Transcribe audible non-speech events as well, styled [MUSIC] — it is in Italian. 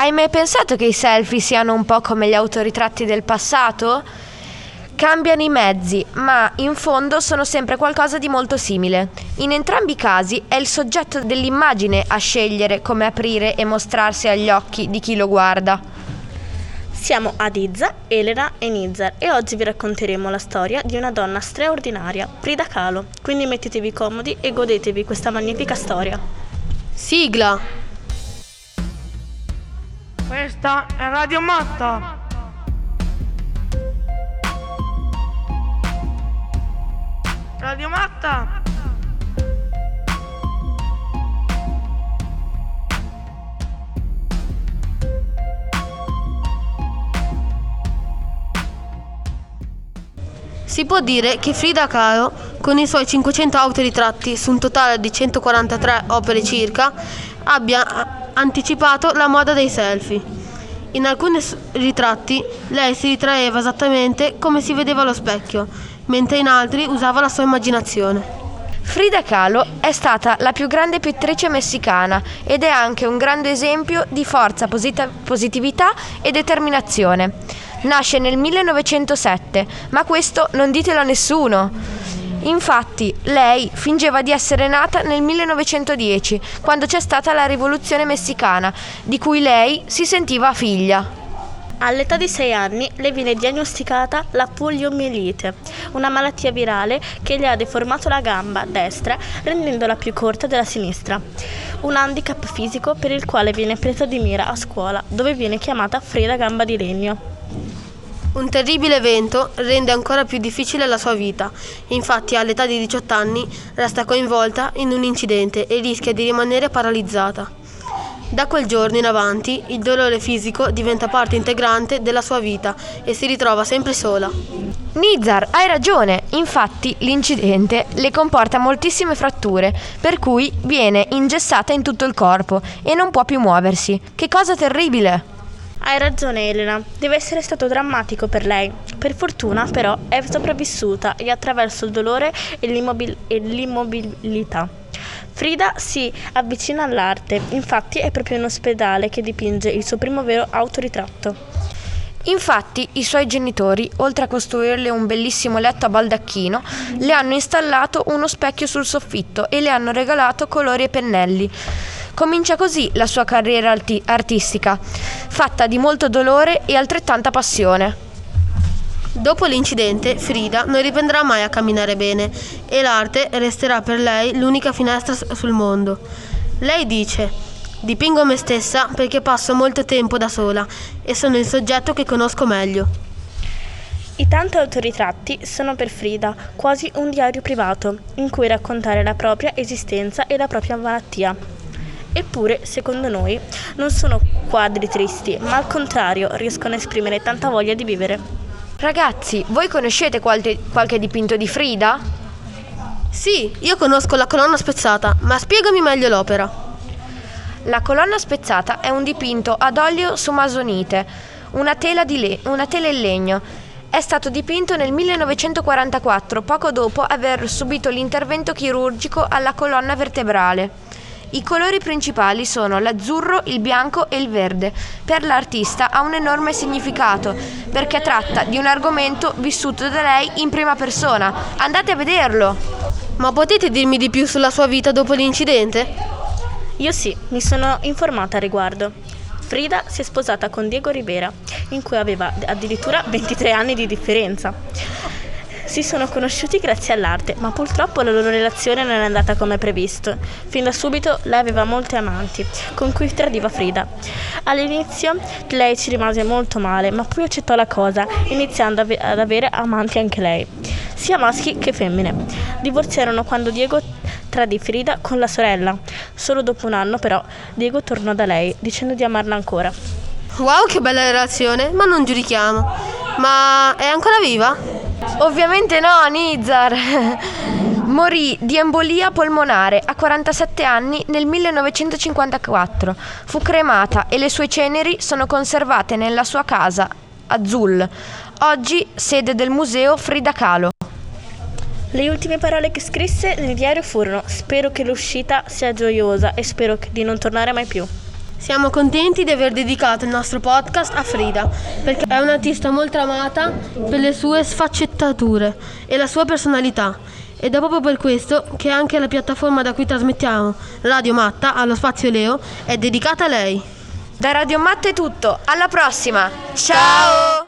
Hai mai pensato che i selfie siano un po' come gli autoritratti del passato? Cambiano i mezzi, ma in fondo sono sempre qualcosa di molto simile. In entrambi i casi è il soggetto dell'immagine a scegliere come aprire e mostrarsi agli occhi di chi lo guarda. Siamo Adizza, Elena e Nizar e oggi vi racconteremo la storia di una donna straordinaria, Frida Kahlo. Quindi mettetevi comodi e godetevi questa magnifica storia. Sigla! Questa è Radio Matta. Radio Matta. Si può dire che Frida Kahlo, con i suoi 500 autoritratti su un totale di 143 opere circa, abbia anticipato la moda dei selfie. In alcuni ritratti lei si ritraeva esattamente come si vedeva allo specchio, mentre in altri usava la sua immaginazione. Frida Kahlo è stata la più grande pittrice messicana ed è anche un grande esempio di forza, posit- positività e determinazione. Nasce nel 1907, ma questo non ditelo a nessuno. Infatti, lei fingeva di essere nata nel 1910, quando c'è stata la rivoluzione messicana, di cui lei si sentiva figlia. All'età di 6 anni le viene diagnosticata la poliomielite, una malattia virale che le ha deformato la gamba destra rendendola più corta della sinistra. Un handicap fisico per il quale viene presa di mira a scuola, dove viene chiamata Frida Gamba di Legno. Un terribile evento rende ancora più difficile la sua vita. Infatti, all'età di 18 anni resta coinvolta in un incidente e rischia di rimanere paralizzata. Da quel giorno in avanti il dolore fisico diventa parte integrante della sua vita e si ritrova sempre sola. Nizar, hai ragione, infatti l'incidente le comporta moltissime fratture, per cui viene ingessata in tutto il corpo e non può più muoversi. Che cosa terribile! Hai ragione Elena, deve essere stato drammatico per lei. Per fortuna però è sopravvissuta e attraverso il dolore e, l'immobil- e l'immobilità. Frida si avvicina all'arte, infatti è proprio in ospedale che dipinge il suo primo vero autoritratto. Infatti i suoi genitori, oltre a costruirle un bellissimo letto a baldacchino, le hanno installato uno specchio sul soffitto e le hanno regalato colori e pennelli. Comincia così la sua carriera arti- artistica, fatta di molto dolore e altrettanta passione. Dopo l'incidente, Frida non riprenderà mai a camminare bene e l'arte resterà per lei l'unica finestra sul mondo. Lei dice: Dipingo me stessa perché passo molto tempo da sola e sono il soggetto che conosco meglio. I tanti autoritratti sono per Frida quasi un diario privato in cui raccontare la propria esistenza e la propria malattia. Eppure, secondo noi, non sono quadri tristi, ma al contrario riescono a esprimere tanta voglia di vivere. Ragazzi, voi conoscete qualche, qualche dipinto di Frida? Sì, io conosco la colonna spezzata, ma spiegami meglio l'opera. La colonna spezzata è un dipinto ad olio su masonite, una tela, le- una tela in legno. È stato dipinto nel 1944, poco dopo aver subito l'intervento chirurgico alla colonna vertebrale. I colori principali sono l'azzurro, il bianco e il verde. Per l'artista ha un enorme significato perché tratta di un argomento vissuto da lei in prima persona. Andate a vederlo! Ma potete dirmi di più sulla sua vita dopo l'incidente? Io sì, mi sono informata a riguardo. Frida si è sposata con Diego Rivera, in cui aveva addirittura 23 anni di differenza. Si sono conosciuti grazie all'arte, ma purtroppo la loro relazione non è andata come previsto. Fin da subito lei aveva molte amanti, con cui tradiva Frida. All'inizio lei ci rimase molto male, ma poi accettò la cosa, iniziando ad avere amanti anche lei, sia maschi che femmine. Divorziarono quando Diego tradì Frida con la sorella. Solo dopo un anno però Diego tornò da lei, dicendo di amarla ancora. Wow, che bella relazione, ma non giudichiamo. Ma è ancora viva? Ovviamente no, Nizar. [LAUGHS] Morì di embolia polmonare a 47 anni nel 1954. Fu cremata e le sue ceneri sono conservate nella sua casa a Zul, oggi sede del museo Frida Kahlo. Le ultime parole che scrisse nel diario furono: Spero che l'uscita sia gioiosa e spero di non tornare mai più. Siamo contenti di aver dedicato il nostro podcast a Frida, perché è un'artista molto amata per le sue sfaccettature e la sua personalità. Ed è proprio per questo che anche la piattaforma da cui trasmettiamo, Radio Matta, allo Spazio Leo, è dedicata a lei. Da Radio Matta è tutto, alla prossima! Ciao!